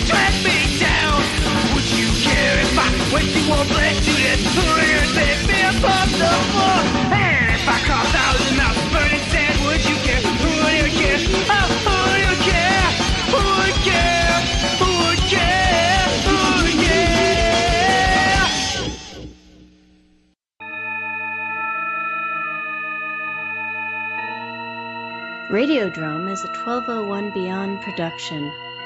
to me down. Would you care if I went to and pick me the floor? And if I of burning sand, would you care? Would care? Oh, would care? Who would care? Who would care? Who would care? Is a 1201 Beyond production.